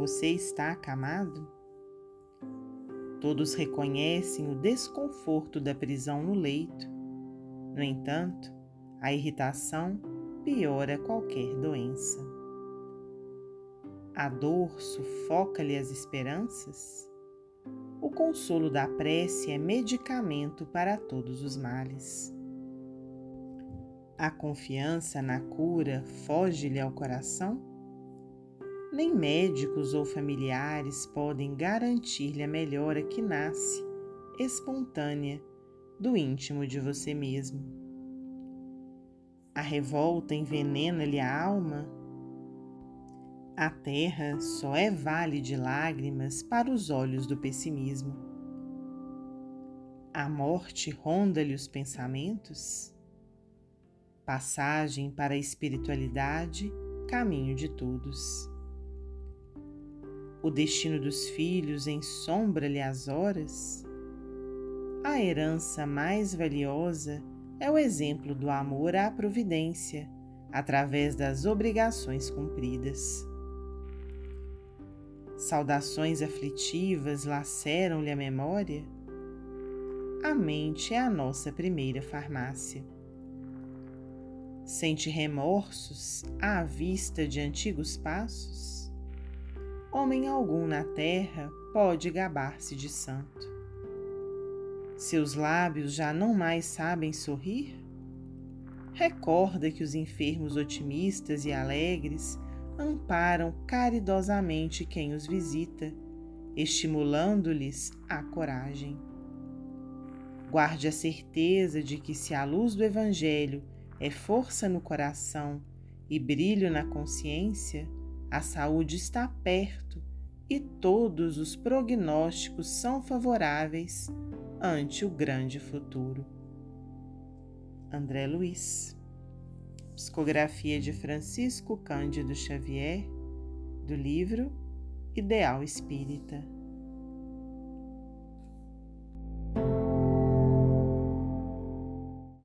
Você está acamado? Todos reconhecem o desconforto da prisão no leito. No entanto, a irritação piora qualquer doença. A dor sufoca-lhe as esperanças? O consolo da prece é medicamento para todos os males. A confiança na cura foge-lhe ao coração? Nem médicos ou familiares podem garantir-lhe a melhora que nasce, espontânea, do íntimo de você mesmo. A revolta envenena-lhe a alma? A terra só é vale de lágrimas para os olhos do pessimismo. A morte ronda-lhe os pensamentos? Passagem para a espiritualidade, caminho de todos o destino dos filhos ensombra-lhe as horas? A herança mais valiosa é o exemplo do amor à providência, através das obrigações cumpridas. Saudações aflitivas laceram-lhe a memória? A mente é a nossa primeira farmácia. Sente remorsos à vista de antigos passos? Homem algum na terra pode gabar-se de santo. Seus lábios já não mais sabem sorrir? Recorda que os enfermos otimistas e alegres amparam caridosamente quem os visita, estimulando-lhes a coragem. Guarde a certeza de que, se a luz do Evangelho é força no coração e brilho na consciência, a saúde está perto e todos os prognósticos são favoráveis ante o grande futuro. André Luiz Psicografia de Francisco Cândido Xavier, do livro Ideal Espírita.